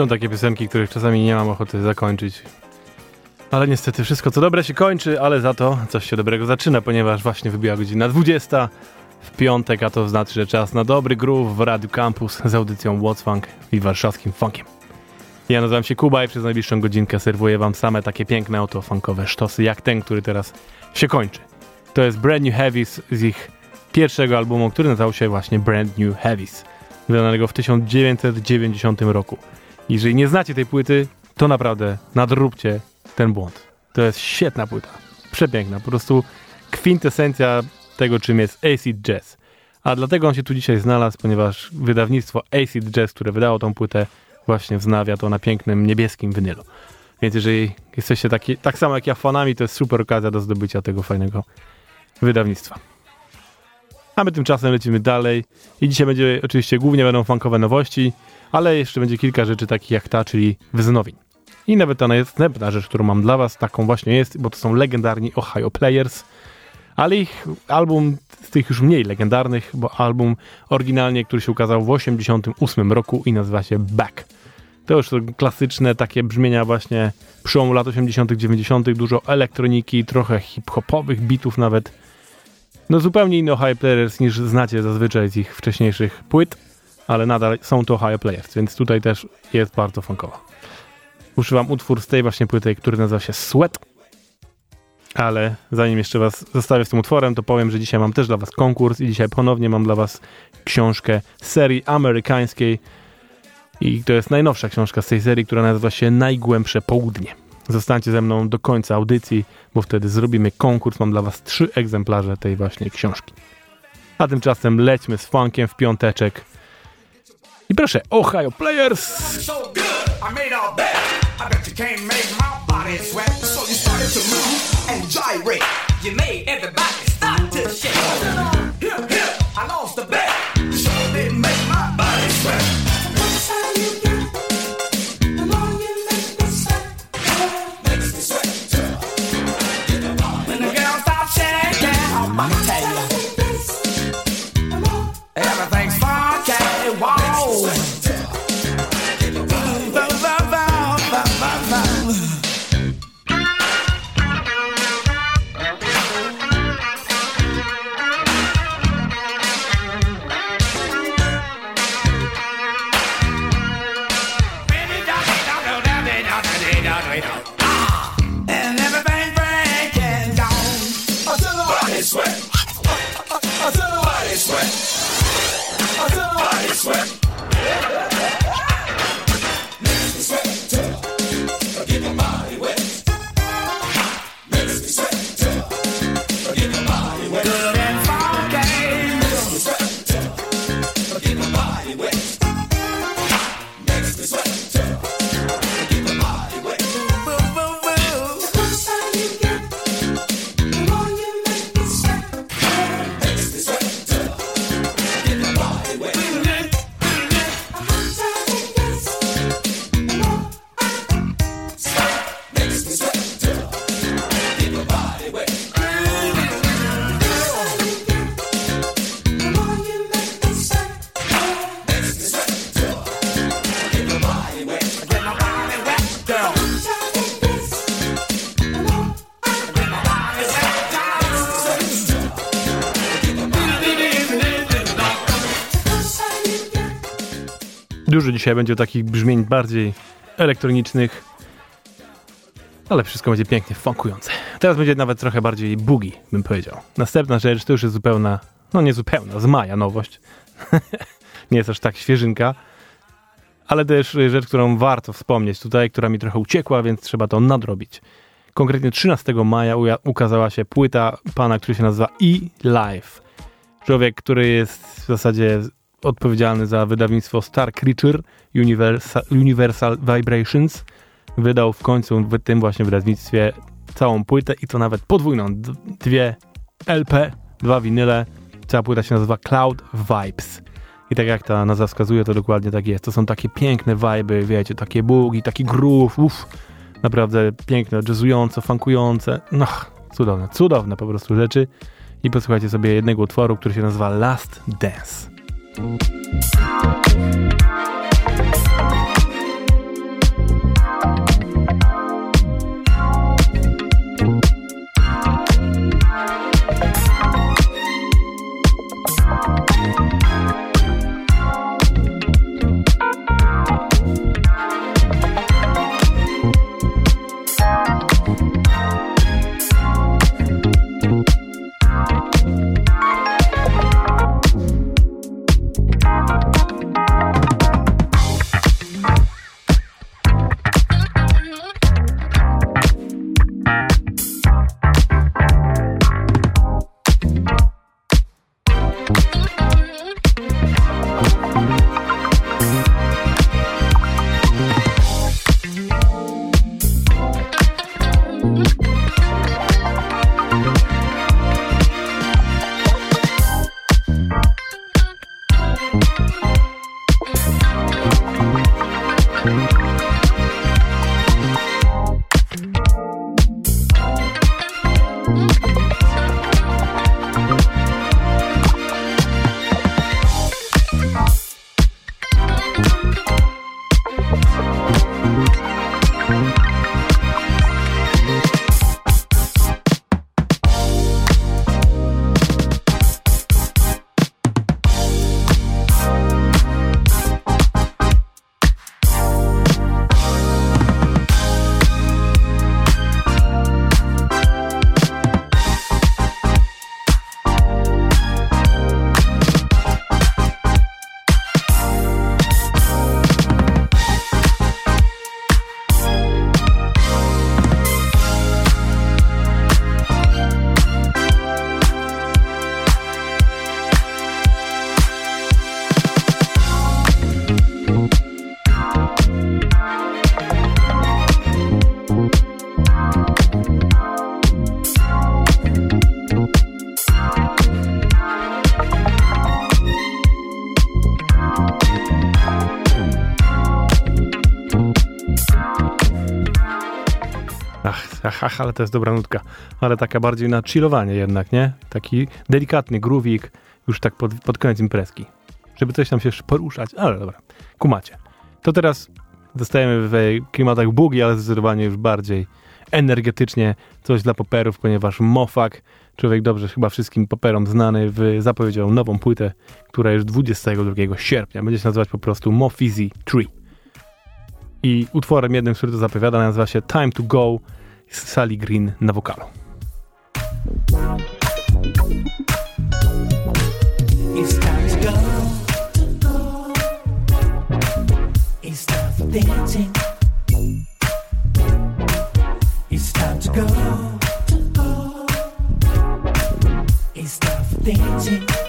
Są takie piosenki, których czasami nie mam ochoty zakończyć. Ale niestety wszystko co dobre się kończy, ale za to coś się dobrego zaczyna, ponieważ właśnie wybiła godzina 20 w piątek, a to znaczy, że czas na dobry groove w Radiu Campus z audycją What's Funk i warszawskim funkiem. Ja nazywam się Kuba i przez najbliższą godzinkę serwuję wam same takie piękne autofunkowe sztosy, jak ten, który teraz się kończy. To jest Brand New Heavies z ich pierwszego albumu, który nazywał się właśnie Brand New Heavies, wydanego w 1990 roku. Jeżeli nie znacie tej płyty, to naprawdę nadróbcie ten błąd. To jest świetna płyta. Przepiękna. Po prostu kwintesencja tego, czym jest acid jazz. A dlatego on się tu dzisiaj znalazł, ponieważ wydawnictwo Acid Jazz, które wydało tą płytę, właśnie wznawia to na pięknym niebieskim winylu. Więc jeżeli jesteście taki, tak samo jak ja fanami, to jest super okazja do zdobycia tego fajnego wydawnictwa. A my tymczasem lecimy dalej i dzisiaj będzie oczywiście głównie będą funkowe nowości, ale jeszcze będzie kilka rzeczy takich jak ta, czyli wznowień. I nawet ta następna rzecz, którą mam dla was, taką właśnie jest, bo to są legendarni Ohio Players, ale ich album z tych już mniej legendarnych, bo album oryginalnie, który się ukazał w 88 roku i nazywa się Back. To już są klasyczne takie brzmienia właśnie przełomu lat 80 90 dużo elektroniki, trochę hip-hopowych bitów nawet. No zupełnie inne Ohio Players niż znacie zazwyczaj z ich wcześniejszych płyt, ale nadal są to Ohio Players, więc tutaj też jest bardzo funkowo. Używam utwór z tej właśnie płyty, który nazywa się Sweat. Ale zanim jeszcze was zostawię z tym utworem, to powiem, że dzisiaj mam też dla was konkurs i dzisiaj ponownie mam dla was książkę serii amerykańskiej i to jest najnowsza książka z tej serii, która nazywa się Najgłębsze Południe. Zostańcie ze mną do końca audycji, bo wtedy zrobimy konkurs. Mam dla was trzy egzemplarze tej właśnie książki. A tymczasem lećmy z funkiem w piąteczek. I proszę, Ohio Players! Dużo dzisiaj będzie takich brzmień bardziej elektronicznych, ale wszystko będzie pięknie funkujące. Teraz będzie nawet trochę bardziej boogie, bym powiedział. Następna rzecz to już jest zupełna, no nie zupełna, z maja nowość. nie jest aż tak świeżynka, ale też rzecz, którą warto wspomnieć tutaj, która mi trochę uciekła, więc trzeba to nadrobić. Konkretnie 13 maja ukazała się płyta pana, który się nazywa E-Life. Człowiek, który jest w zasadzie odpowiedzialny za wydawnictwo Star Creature Universal, Universal Vibrations, wydał w końcu w tym właśnie wydawnictwie całą płytę i to nawet podwójną. Dwie LP, dwa winyle. Cała płyta się nazywa Cloud Vibes. I tak jak ta nazwa wskazuje, to dokładnie tak jest. To są takie piękne viby, wiecie, takie bugi, taki groove, uff, naprawdę piękne, jazzujące, funkujące. No, cudowne, cudowne po prostu rzeczy. I posłuchajcie sobie jednego utworu, który się nazywa Last Dance. Música Ale to jest dobra nutka. Ale taka bardziej na chillowanie jednak, nie? Taki delikatny groovik, już tak pod, pod koniec imprezki. Żeby coś tam się poruszać, ale dobra, kumacie. To teraz dostajemy w klimatach bugi, ale zdecydowanie już bardziej energetycznie coś dla poperów, ponieważ Mofak, człowiek dobrze chyba wszystkim poperom znany, zapowiedział nową płytę, która już 22 sierpnia będzie się nazywać po prostu Mofizi Tree. I utworem jednym, który to zapowiada, nazywa się Time to Go z Sally Green na wokalu. It's time to go. It's time for dancing.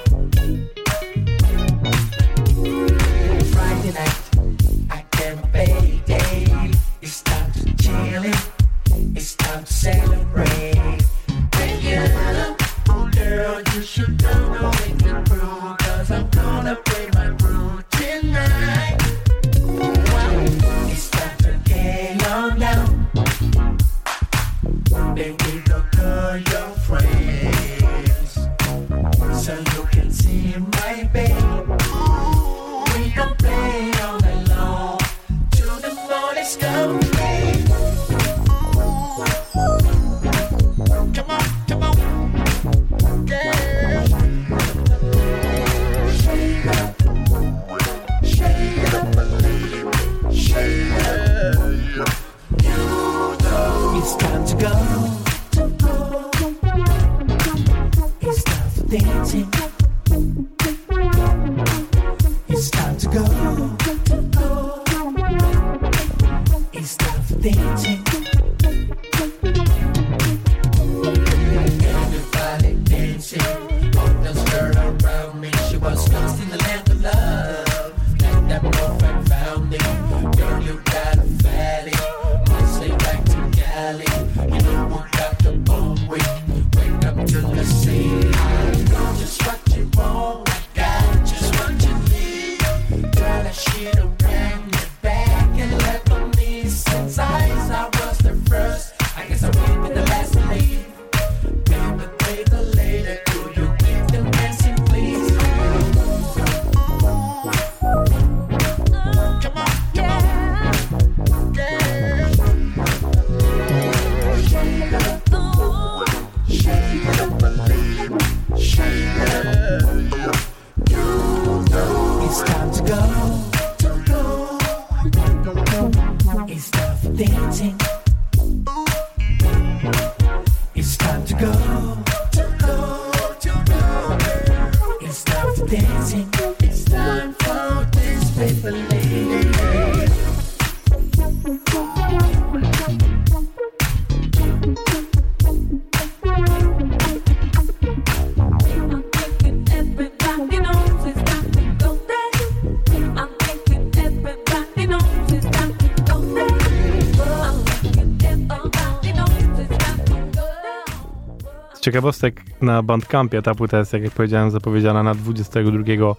Ciekawostek na Bandcampie ta płyta jest, jak powiedziałem, zapowiedziana na 22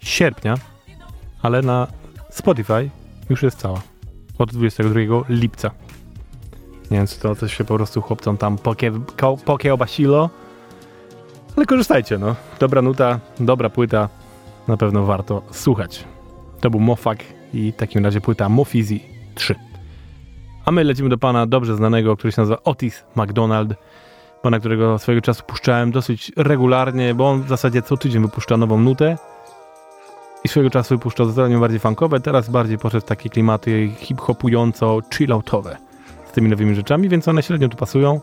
sierpnia, ale na Spotify już jest cała. Od 22 lipca. Nie wiem, czy to coś się po prostu chłopcom tam pokie, ko- pokiełbasilo, ale korzystajcie, no. Dobra nuta, dobra płyta, na pewno warto słuchać. To był Mofak i w takim razie płyta Mofizi 3. A my lecimy do pana dobrze znanego, który się nazywa Otis McDonald, pana, którego swojego czasu puszczałem dosyć regularnie, bo on w zasadzie co tydzień wypuszcza nową nutę i swojego czasu wypuszczał zdecydowanie bardziej funkowe, teraz bardziej poszedł w takie klimaty hip-hopująco, chilloutowe z tymi nowymi rzeczami, więc one średnio tu pasują,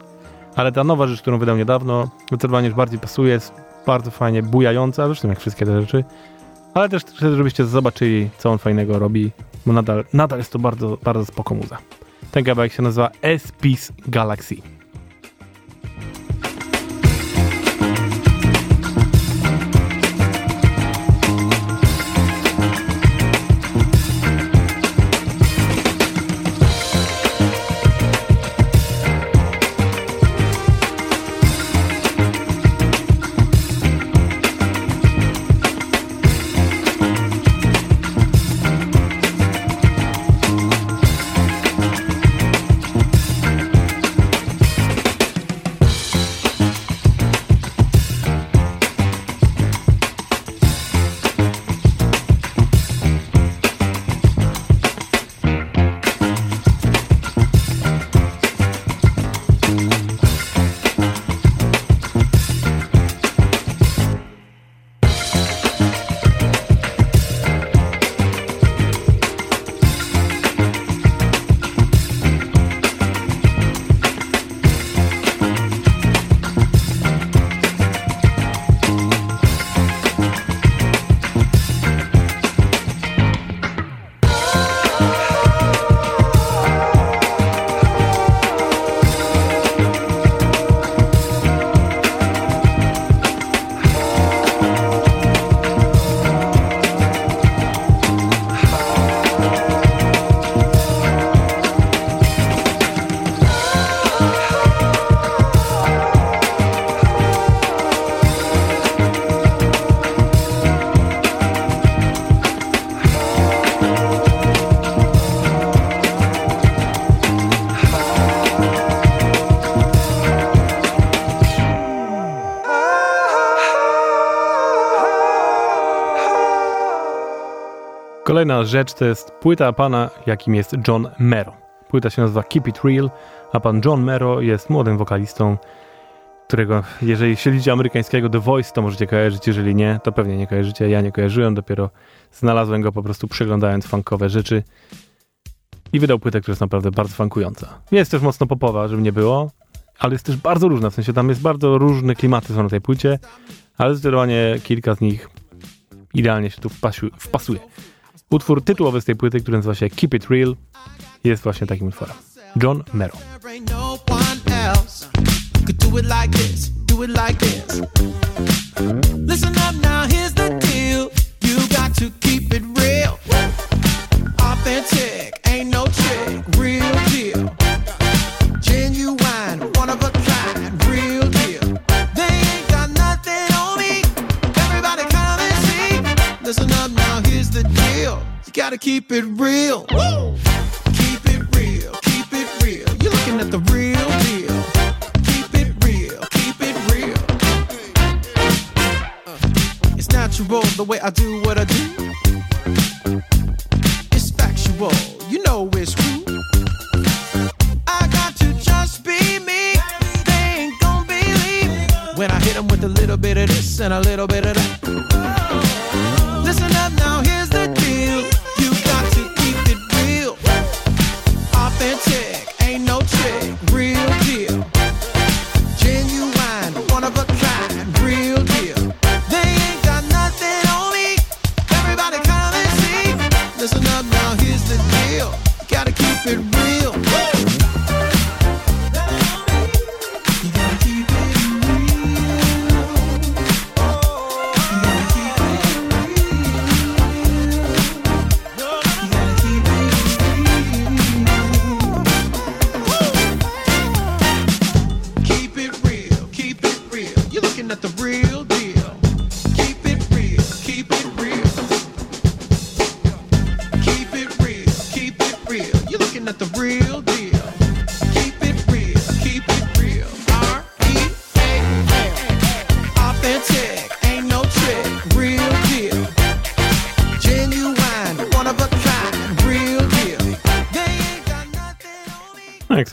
ale ta nowa rzecz, którą wydał niedawno, zdecydowanie już bardziej pasuje, jest bardzo fajnie bujająca, zresztą jak wszystkie te rzeczy, ale też chcę, żebyście zobaczyli, co on fajnego robi, bo nadal, nadal jest to bardzo, bardzo spoko muza. Ten kawałek się nazywa S-Peace Galaxy. Kolejna rzecz to jest płyta pana, jakim jest John Mero. Płyta się nazywa Keep It Real, a pan John Mero jest młodym wokalistą, którego, jeżeli śledzicie amerykańskiego The Voice, to możecie kojarzyć, jeżeli nie, to pewnie nie kojarzycie. Ja nie kojarzyłem, dopiero znalazłem go po prostu przeglądając funkowe rzeczy i wydał płytę, która jest naprawdę bardzo funkująca. Jest też mocno popowa, żeby nie było, ale jest też bardzo różna, w sensie tam jest bardzo różne klimaty są na tej płycie, ale zdecydowanie kilka z nich idealnie się tu wpasuje. Utwór tytułowy z tej płyty, który nazywa się Keep It Real, jest właśnie takim utworem. John Mero. There gotta keep it real. Keep it real, keep it real. You're looking at the real deal. Keep it real, keep it real. Uh, It's natural the way I do what I do. It's factual, you know it's true. I got to just be me. They ain't gonna believe when I hit 'em with a little bit of this and a little bit of that.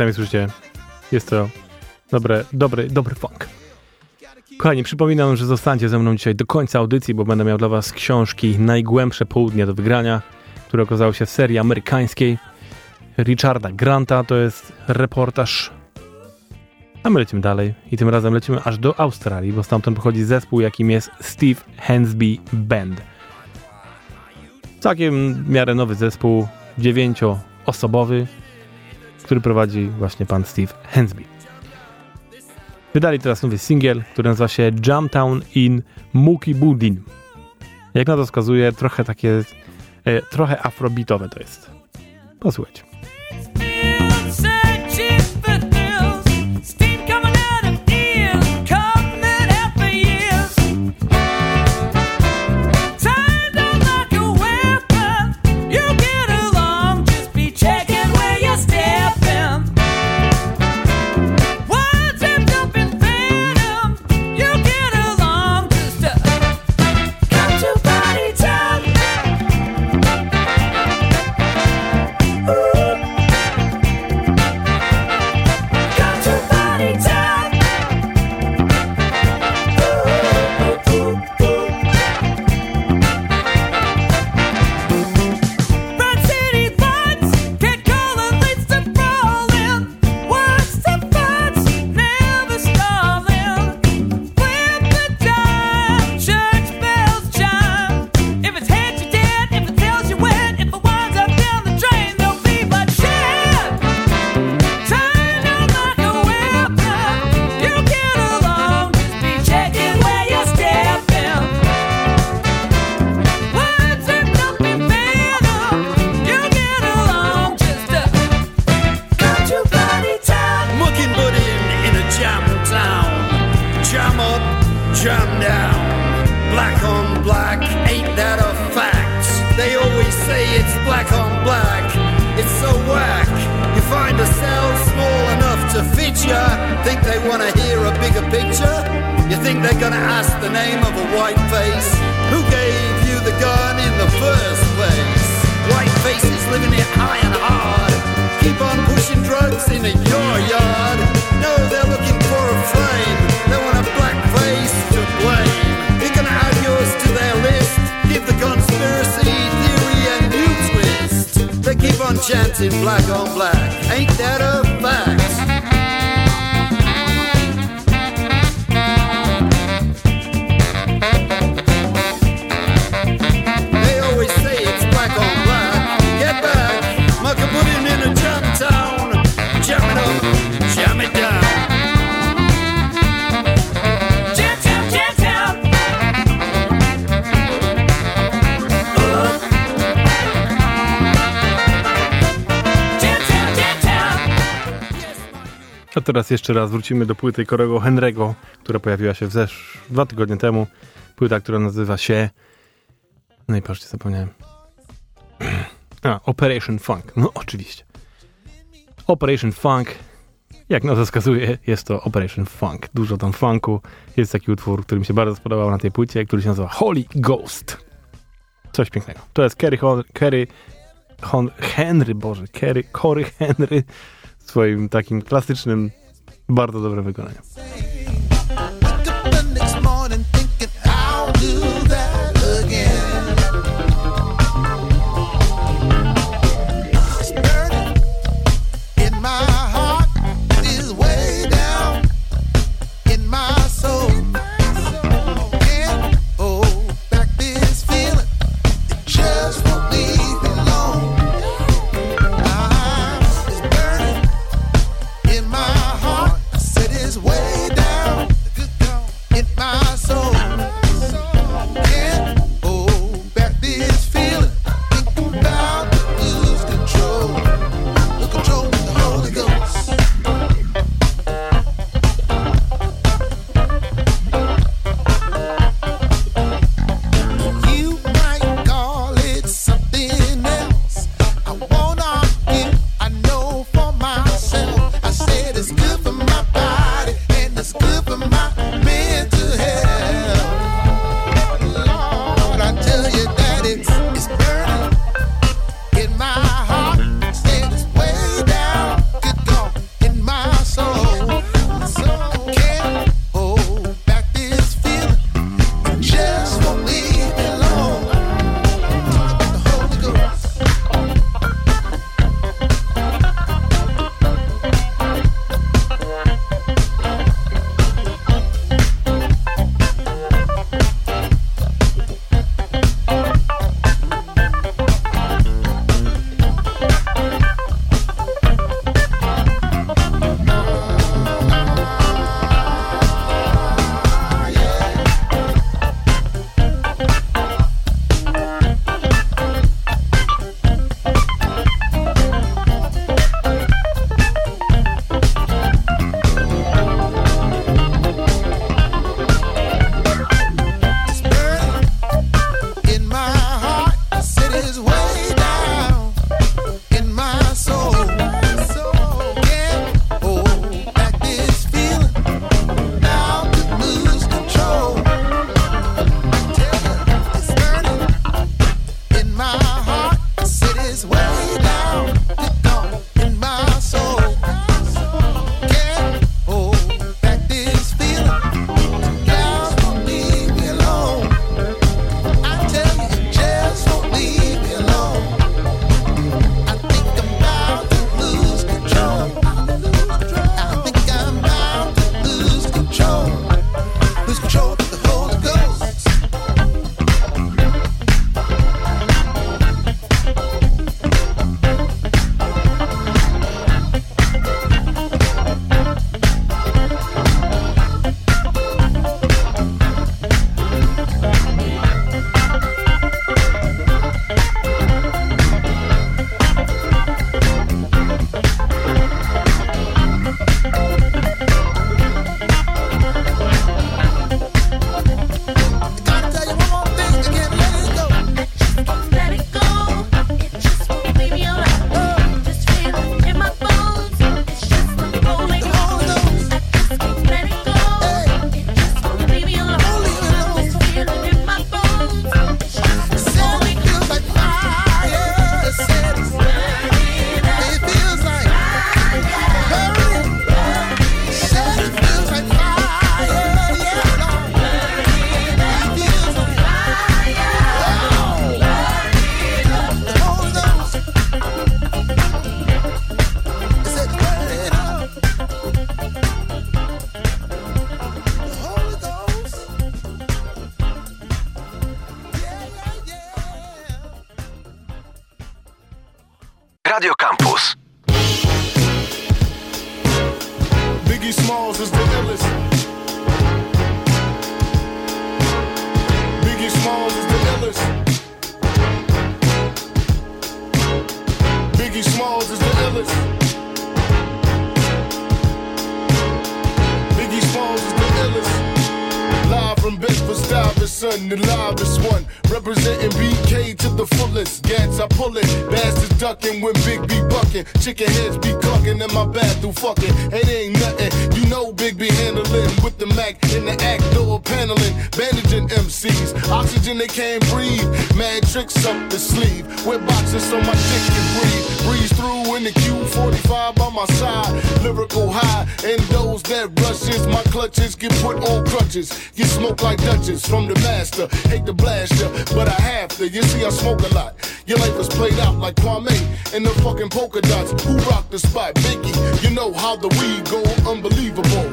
Sami słyszycie, jest to dobre, dobry, dobry funk. Kochani, przypominam, że zostańcie ze mną dzisiaj do końca audycji, bo będę miał dla was książki Najgłębsze Południe do wygrania, które okazały się w serii amerykańskiej Richarda Granta. To jest reportaż. A my lecimy dalej i tym razem lecimy aż do Australii, bo stamtąd pochodzi zespół, jakim jest Steve Hansby Band. Całkiem w miarę nowy zespół, dziewięcioosobowy, który prowadzi właśnie pan Steve Hansby. Wydali teraz nowy singiel, który nazywa się Jumptown in Muki Budin. Jak na to wskazuje, trochę takie, e, trochę afrobeatowe to jest. Posłuchajcie. On chanting black on black. Ain't that a teraz jeszcze raz wrócimy do płyty Korego Henry'ego, która pojawiła się w zesz... dwa tygodnie temu. Płyta, która nazywa się... No i patrzcie, zapomniałem. A, Operation Funk. No oczywiście. Operation Funk. Jak nazwa wskazuje, jest to Operation Funk. Dużo tam funku. Jest taki utwór, który mi się bardzo spodobał na tej płycie, który się nazywa Holy Ghost. Coś pięknego. To jest Kerry, Kerry Henry, Boże, Kerry, Cory Henry swoim takim klasycznym, bardzo dobrym wykonaniu. Smalls is the illest. Bedford Stuyvesant, the loudest one. Representing BK to the fullest. Gats, I pull it. Bastards ducking when Big B bucking. Chicken heads be clucking in my bathroom fucking. It ain't nothing. You know Big B handling with the Mac in the act door paneling. Bandaging MCs. Oxygen they can't breathe. Mad tricks up the sleeve. With boxes so my dick can breathe. Breeze through in the Q45 by my side. Lyrical high. And those that rushes, my clutches get put on crutches. Get smoked like Dutchess from the master. Hate to blast ya, but I have to. You see, I smoke a lot. Your life is played out like Kwame and the fucking polka dots. Who rock the spot? Biggie. You know how the weed go unbelievable.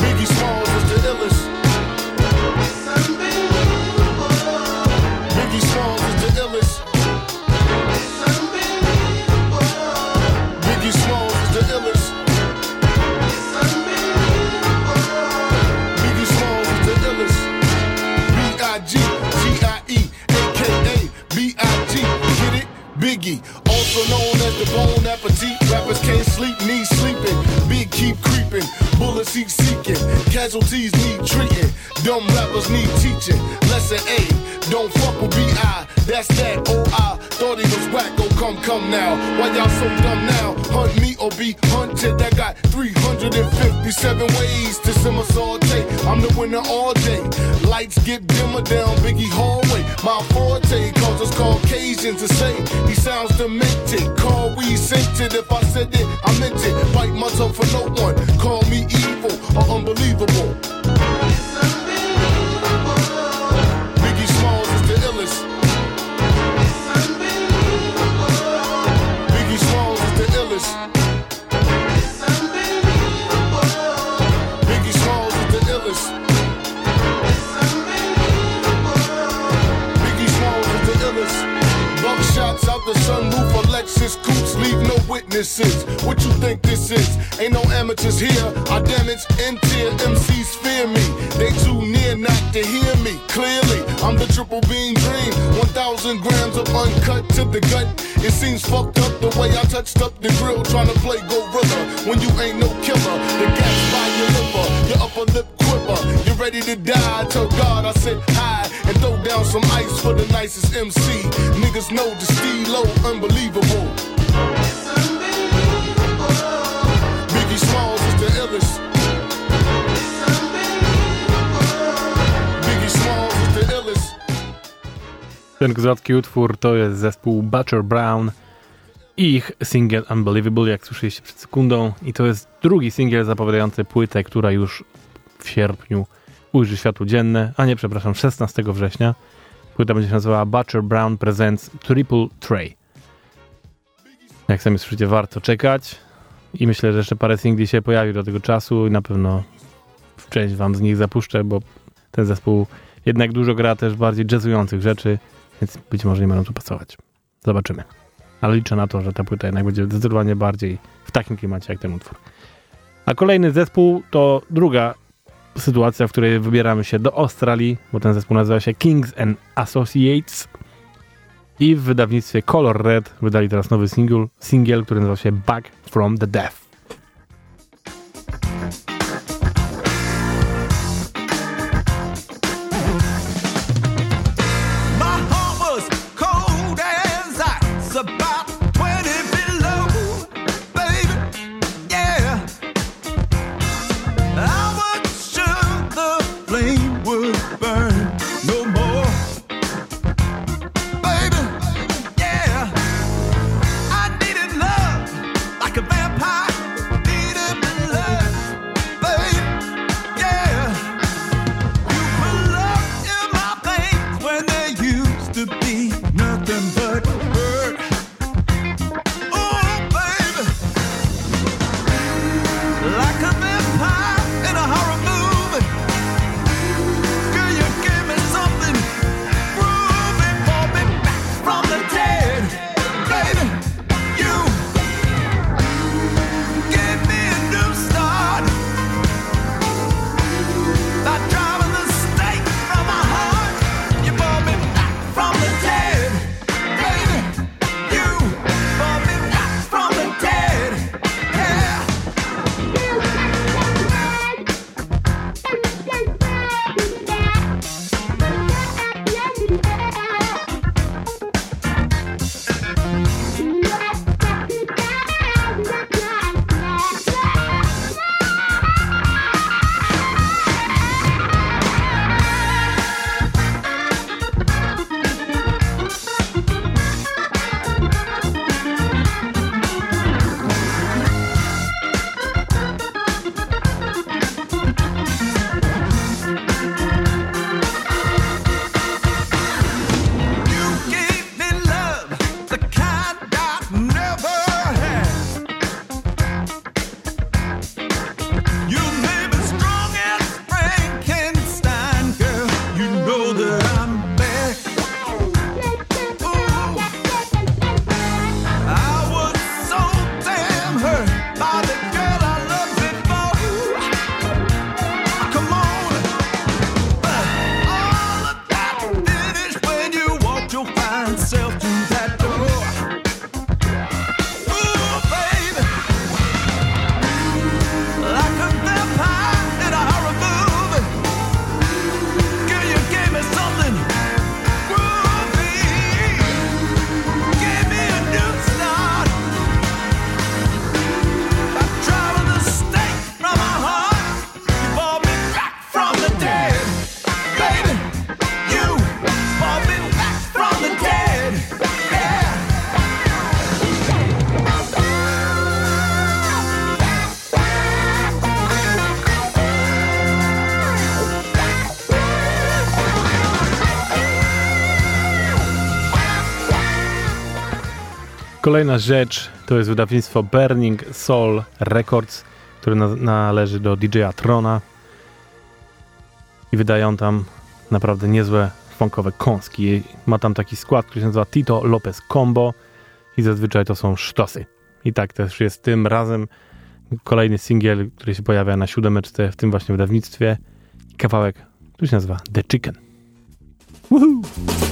Biggie Smalls is the Biggie, also known as the Bone Appetit. Rappers can't sleep, need sleeping. Big keep creeping, bullets heat seeking. Casualties need treating. Dumb rappers need teaching. Lesson A, don't fuck with B.I. That's that. Oh, I thought he was whack. Oh, come, come now. Why y'all so dumb now? Hunt me or be hunted. I got 357 ways to simmer saute. I'm the winner all day. Lights get dimmer down Biggie hallway. My forte cause us Caucasians to say he sounds demented. Call we scented. If I said it, I meant it. Bite my tongue for no one. Call me evil or unbelievable. Amateurs here. I damage tear MCs fear me. They too near not to hear me clearly. I'm the triple beam dream. 1,000 grams of uncut to the gut. It seems fucked up the way I touched up the grill trying to play gorilla when you ain't no killer. The gas by your liver, your upper lip quiver. You're ready to die? Tell God I said hi and throw down some ice for the nicest MC. Niggas know the stilo unbelievable. Ten krótki utwór to jest zespół Butcher Brown i ich single Unbelievable, jak słyszeliście przed sekundą. I to jest drugi singiel zapowiadający płytę, która już w sierpniu ujrzy światło dzienne, a nie, przepraszam, 16 września. Płyta będzie się nazywała Butcher Brown Presents Triple Tray. Jak sami słyszycie, warto czekać. I myślę, że jeszcze parę singli się pojawi do tego czasu i na pewno część wam z nich zapuszczę, bo ten zespół jednak dużo gra też bardziej jazzujących rzeczy, więc być może nie będą tu pasować. Zobaczymy. Ale liczę na to, że ta płyta jednak będzie zdecydowanie bardziej w takim klimacie jak ten utwór. A kolejny zespół to druga sytuacja, w której wybieramy się do Australii, bo ten zespół nazywa się Kings and Associates i w wydawnictwie Color Red wydali teraz nowy single, singiel, który nazywa się Back from the Death. Kolejna rzecz to jest wydawnictwo Burning Soul Records, które na, należy do DJ-a Trona i wydają tam naprawdę niezłe funkowe kąski. Ma tam taki skład, który się nazywa Tito Lopez Combo i zazwyczaj to są sztosy. I tak też jest tym razem kolejny singiel, który się pojawia na siódemeczce w tym właśnie wydawnictwie. Kawałek, który się nazywa The Chicken. Woohoo!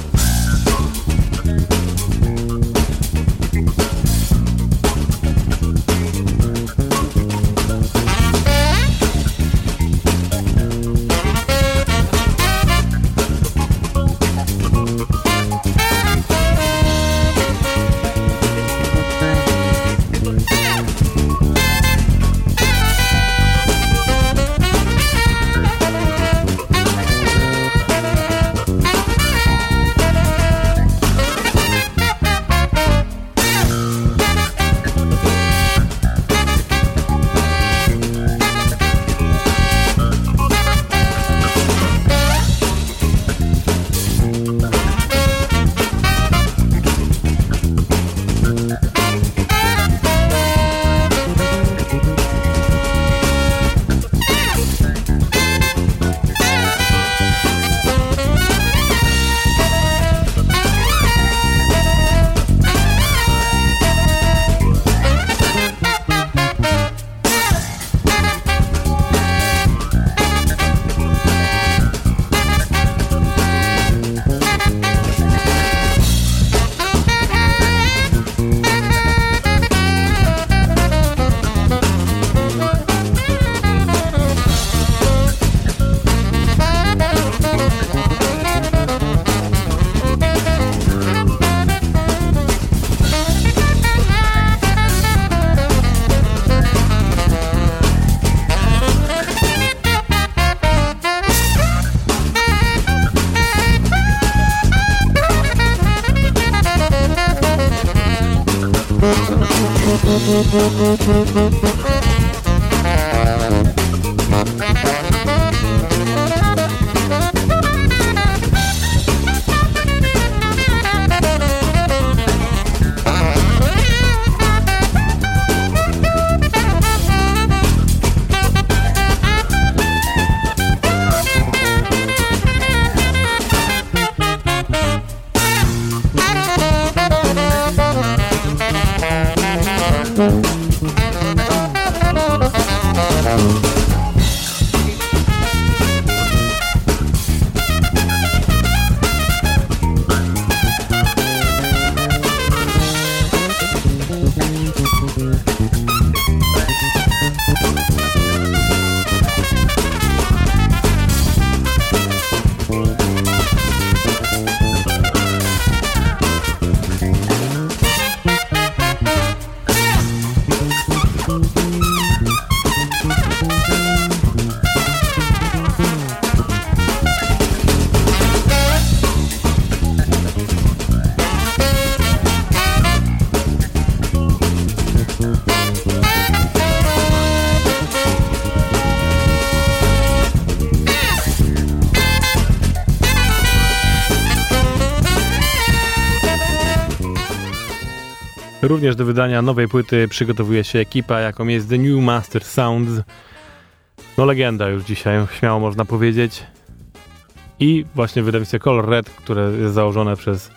Również do wydania nowej płyty przygotowuje się ekipa, jaką jest The New Master Sounds. No legenda już dzisiaj, śmiało można powiedzieć. I właśnie wydawnictwo Color Red, które jest założone przez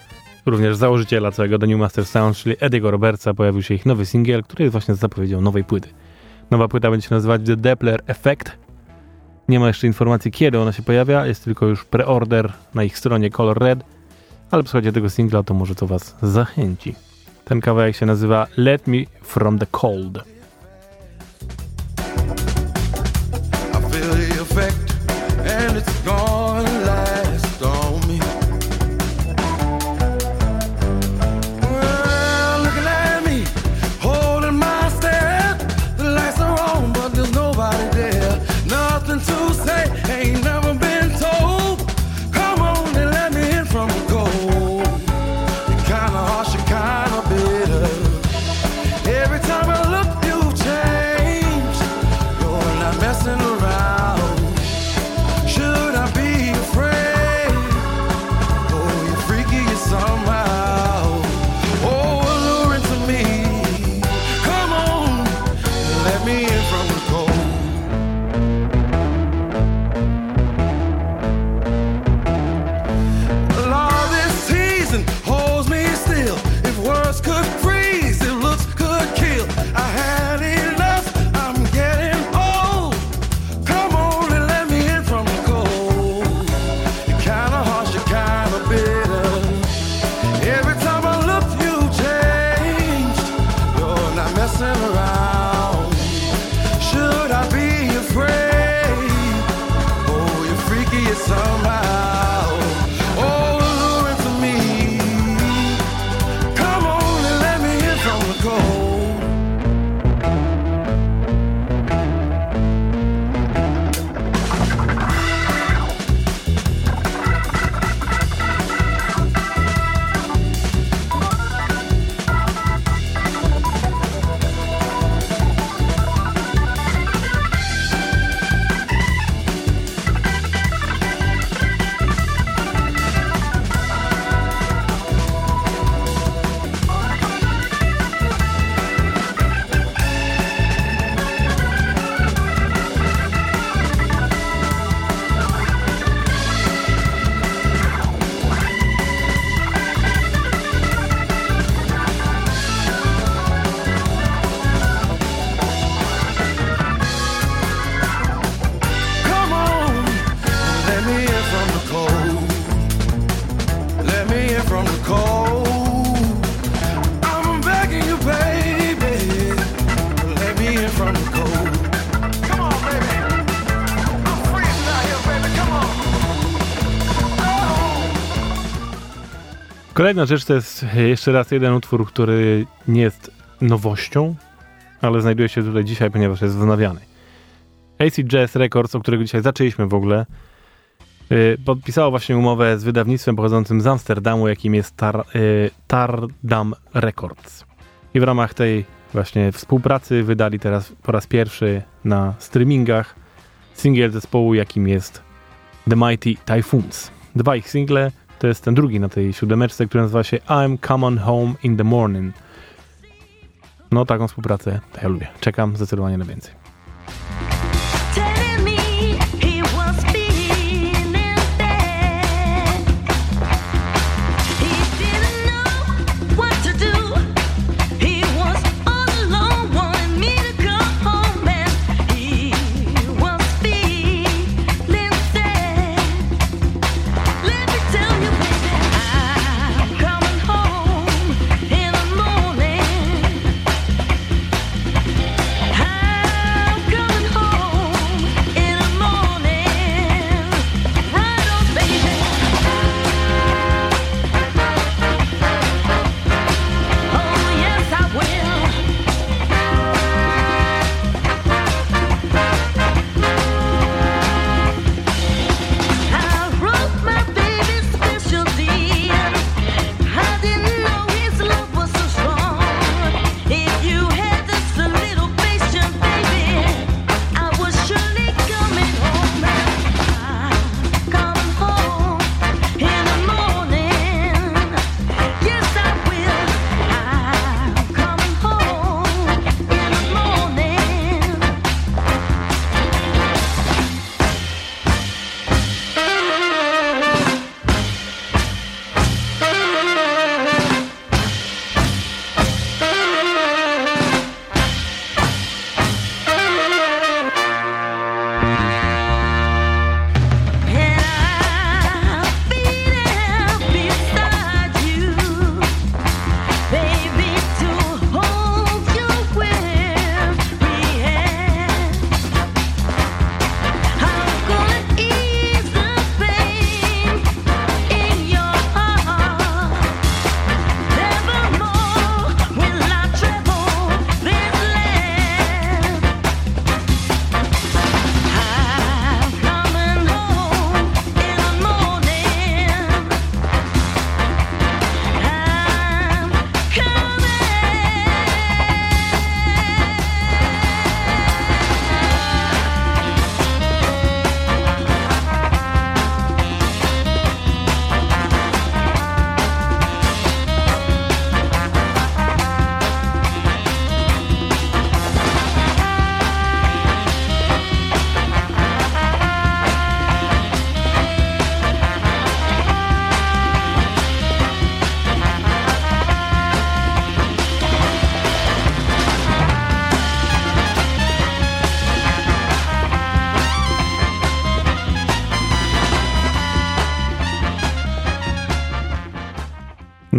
również założyciela całego The New Master Sounds, czyli Ediego Robertsa, pojawił się ich nowy singiel, który jest właśnie zapowiedzią nowej płyty. Nowa płyta będzie się nazywać The Doppler Effect. Nie ma jeszcze informacji, kiedy ona się pojawia, jest tylko już preorder na ich stronie Color Red, ale posłuchajcie tego singla, to może to was zachęci. Ten kawałek się nazywa Let Me From The Cold. I feel the effect, Kolejna rzecz to jest e, jeszcze raz jeden utwór, który nie jest nowością, ale znajduje się tutaj dzisiaj, ponieważ jest wznawiany. AC Jazz Records, o którego dzisiaj zaczęliśmy w ogóle, y, podpisało właśnie umowę z wydawnictwem pochodzącym z Amsterdamu, jakim jest Tar, y, Tardam Records. I w ramach tej właśnie współpracy wydali teraz po raz pierwszy na streamingach singiel zespołu, jakim jest The Mighty Typhoons. Dwa ich single, to jest ten drugi na tej siódemeczce, który nazywa się I'm Coming Home in the Morning. No taką współpracę ja lubię. Czekam zdecydowanie na więcej.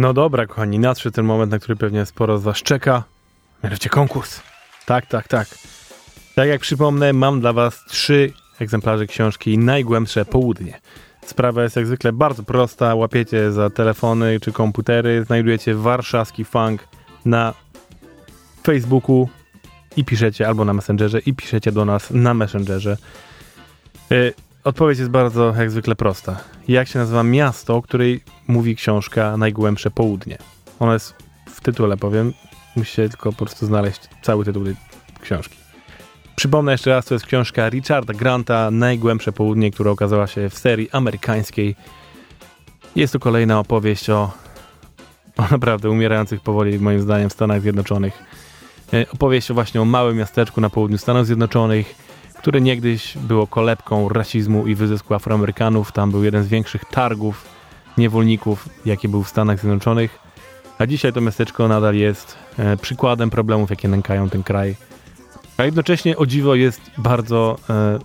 No dobra, kochani, nadszedł ten moment, na który pewnie sporo z Was czeka. Mianowicie konkurs. Tak, tak, tak. Tak jak przypomnę, mam dla Was trzy egzemplarze książki Najgłębsze Południe. Sprawa jest jak zwykle bardzo prosta. Łapiecie za telefony czy komputery, znajdujecie warszawski funk na Facebooku i piszecie, albo na Messengerze i piszecie do nas na Messengerze. Odpowiedź jest bardzo, jak zwykle, prosta. Jak się nazywa miasto, o której mówi książka Najgłębsze Południe? Ono jest w tytule, powiem. Musicie tylko po prostu znaleźć cały tytuł tej książki. Przypomnę jeszcze raz, to jest książka Richarda Granta Najgłębsze Południe, która okazała się w serii amerykańskiej. Jest to kolejna opowieść o, o naprawdę umierających powoli, moim zdaniem, w Stanach Zjednoczonych. E, Opowieść właśnie o małym miasteczku na południu Stanów Zjednoczonych, które niegdyś było kolebką rasizmu i wyzysku Afroamerykanów. Tam był jeden z większych targów niewolników, jaki był w Stanach Zjednoczonych. A dzisiaj to miasteczko nadal jest e, przykładem problemów, jakie nękają ten kraj. A jednocześnie o dziwo jest bardzo e,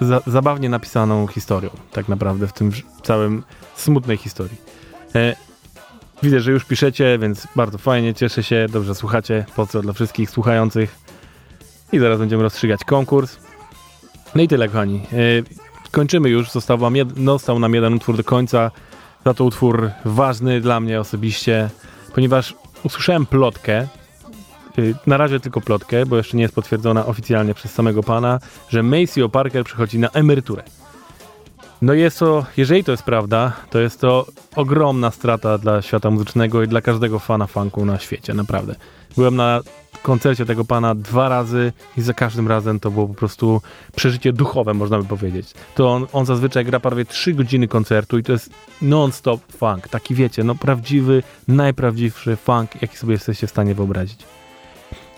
za, zabawnie napisaną historią, tak naprawdę, w tym całym smutnej historii. E, widzę, że już piszecie, więc bardzo fajnie, cieszę się, dobrze słuchacie. Pozdro dla wszystkich słuchających. I zaraz będziemy rozstrzygać konkurs. No i tyle, kochani. Yy, kończymy już. Został, wam jed- został nam jeden utwór do końca. Za to utwór ważny dla mnie osobiście, ponieważ usłyszałem plotkę. yy, Na razie tylko plotkę, bo jeszcze nie jest potwierdzona oficjalnie przez samego pana, że Maceo Parker przychodzi na emeryturę. No jest to, jeżeli to jest prawda, to jest to ogromna strata dla świata muzycznego i dla każdego fana funku na świecie, naprawdę. Byłem na koncercie tego pana dwa razy i za każdym razem to było po prostu przeżycie duchowe, można by powiedzieć. To on, on zazwyczaj gra prawie 3 godziny koncertu i to jest non-stop funk. Taki wiecie, no prawdziwy, najprawdziwszy funk, jaki sobie jesteście w stanie wyobrazić.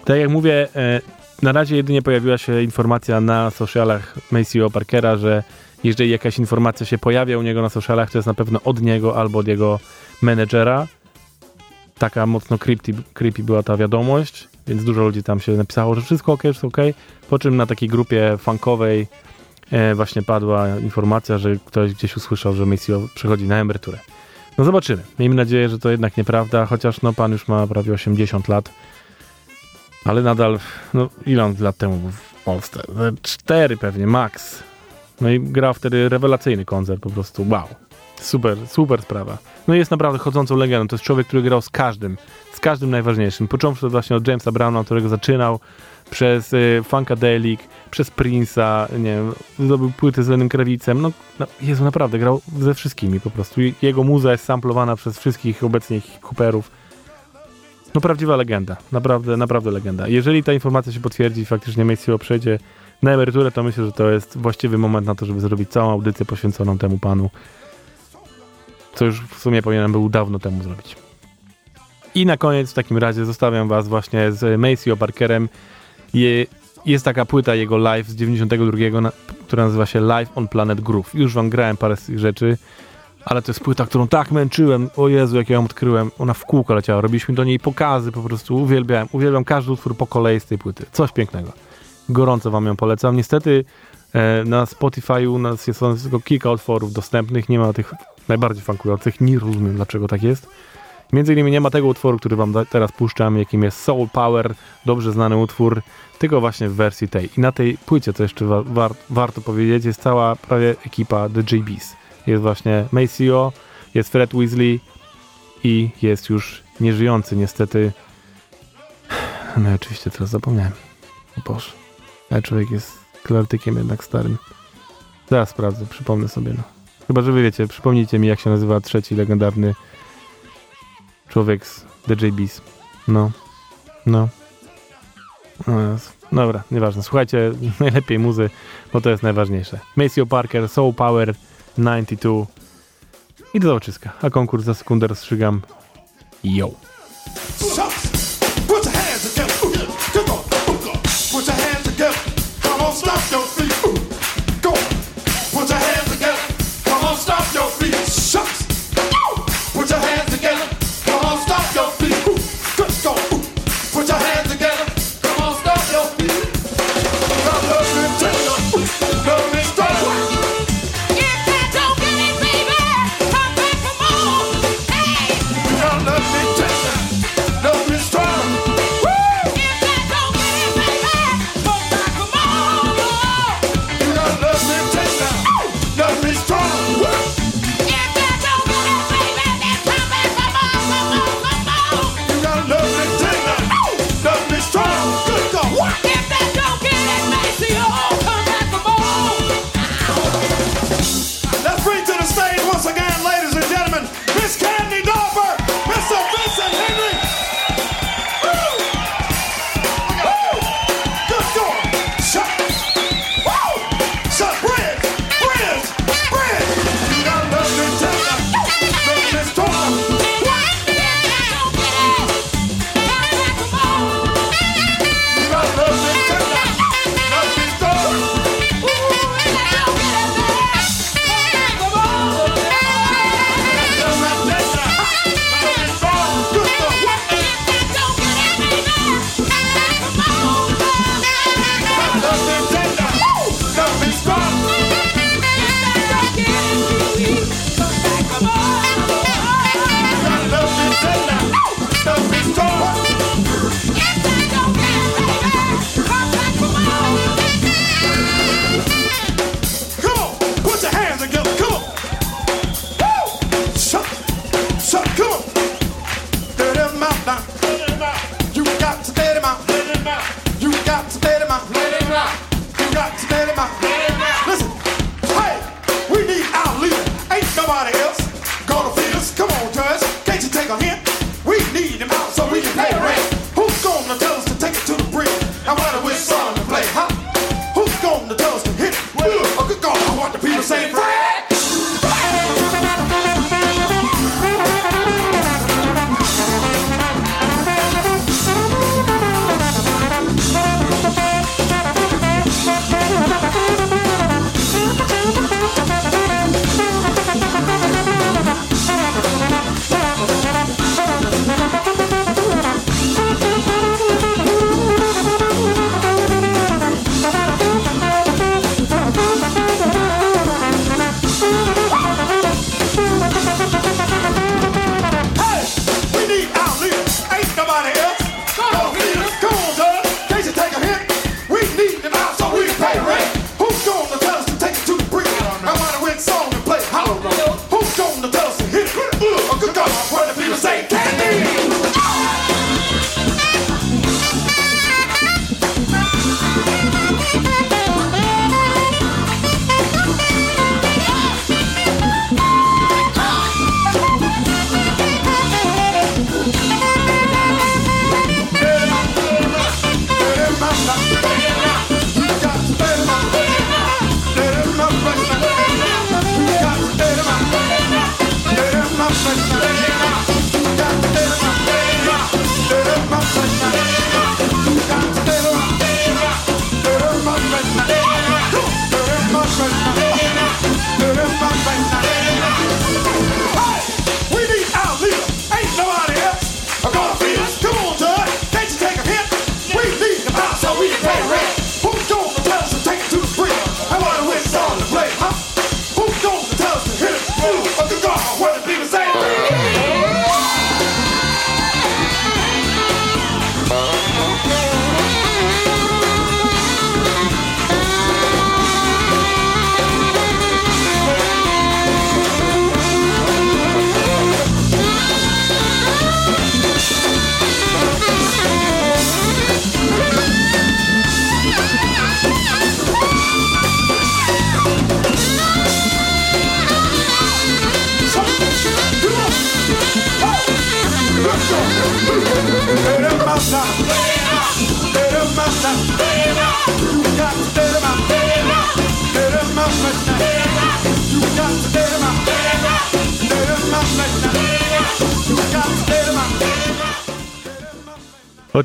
Tak jak mówię, e, na razie jedynie pojawiła się informacja na socialach Maceo Parkera, że jeżeli jakaś informacja się pojawia u niego na socialach, to jest na pewno od niego albo od jego menedżera. Taka mocno creepy, creepy była ta wiadomość, więc dużo ludzi tam się napisało, że wszystko ok, wszystko ok. Po czym na takiej grupie funkowej e, właśnie padła informacja, że ktoś gdzieś usłyszał, że Maceo przychodzi na emeryturę. No zobaczymy. Miejmy nadzieję, że to jednak nieprawda, chociaż no pan już ma prawie 80 lat. Ale nadal, no ile on lat temu w Polsce? Cztery pewnie, max. No i grał wtedy rewelacyjny koncert, po prostu wow. Super, super sprawa. No i jest naprawdę chodzącą legendą. To jest człowiek, który grał z każdym, z każdym najważniejszym. Począwszy właśnie od Jamesa Browna, którego zaczynał, przez y, Funkadelic, przez Prince'a, nie wiem, zdobył płyty z Lenym Krawicem. No, no, Jezu, naprawdę, grał ze wszystkimi po prostu. Jego muza jest samplowana przez wszystkich obecnie Cooperów. No prawdziwa legenda. Naprawdę, naprawdę legenda. Jeżeli ta informacja się potwierdzi faktycznie Maceo przejdzie na emeryturę, to myślę, że to jest właściwy moment na to, żeby zrobić całą audycję poświęconą temu panu. Co już w sumie powinienem był dawno temu zrobić. I na koniec w takim razie zostawiam was właśnie z Maceo Parkerem. Je, jest taka płyta jego live z 92, na, która nazywa się Live on Planet Groove. Już wam grałem parę z tych rzeczy, ale to jest płyta, którą tak męczyłem. O Jezu, jak ja ją odkryłem. Ona w kółko leciała. Robiliśmy do niej pokazy, po prostu uwielbiałem. Uwielbiam każdy utwór po kolei z tej płyty. Coś pięknego. Gorąco wam ją polecam. Niestety e, na Spotify u nas jest tylko kilka utworów dostępnych. Nie ma tych najbardziej funkujących. Nie rozumiem, dlaczego tak jest. Między innymi nie ma tego utworu, który wam teraz puszczam, jakim jest Soul Power, dobrze znany utwór, tylko właśnie w wersji tej. I na tej płycie, co jeszcze wa- war- warto powiedzieć, jest cała prawie ekipa The JBs. Jest właśnie Maceo, jest Fred Weasley i jest już nieżyjący niestety. No i oczywiście teraz zapomniałem. O Boże. Ale człowiek jest klartykiem jednak starym. Zaraz sprawdzę, przypomnę sobie. No. Chyba, że wy wiecie, przypomnijcie mi, jak się nazywa trzeci legendarny człowiek z The JBs. No. No. Dobra, nieważne. Słuchajcie najlepiej muzy, bo to jest najważniejsze. Maceo Parker, Soul Power 92 i do zobaczyska. A konkurs za sekundę rozstrzygam. Yo.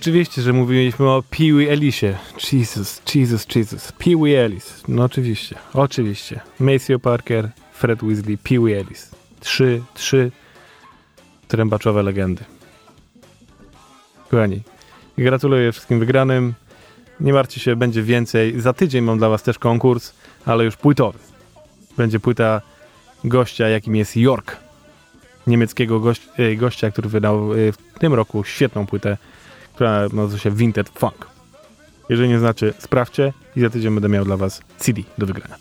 oczywiście, że mówiliśmy o Piły Elisie. Jesus, Jesus, Jesus. Piły Elis. No oczywiście, oczywiście. Maceo Parker, Fred Weasley, Piły Elis. Trzy, trzy trębaczowe legendy. Kochani, gratuluję wszystkim wygranym. Nie martwcie się, będzie więcej. Za tydzień mam dla was też konkurs, ale już płytowy. Będzie płyta gościa, jakim jest York niemieckiego y, gościa, który wydał y, w tym roku świetną płytę która nazywa się Vinted Funk. Jeżeli nie znacie, sprawdźcie i za tydzień będę miał dla was CD do wygrania.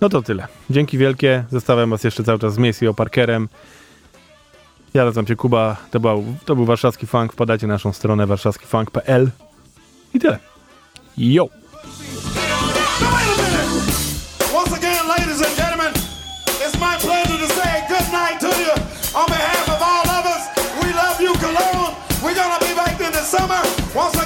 No to tyle. Dzięki wielkie. Zostawiam was jeszcze cały czas z Macy Parkerem. Ja nazywam się Kuba. To, była, to był Warszawski Funk. Wpadajcie na naszą stronę warszawskifunk.pl i tyle. Yo! Once again, ladies and gentlemen, it's my pleasure to say to you on behalf Once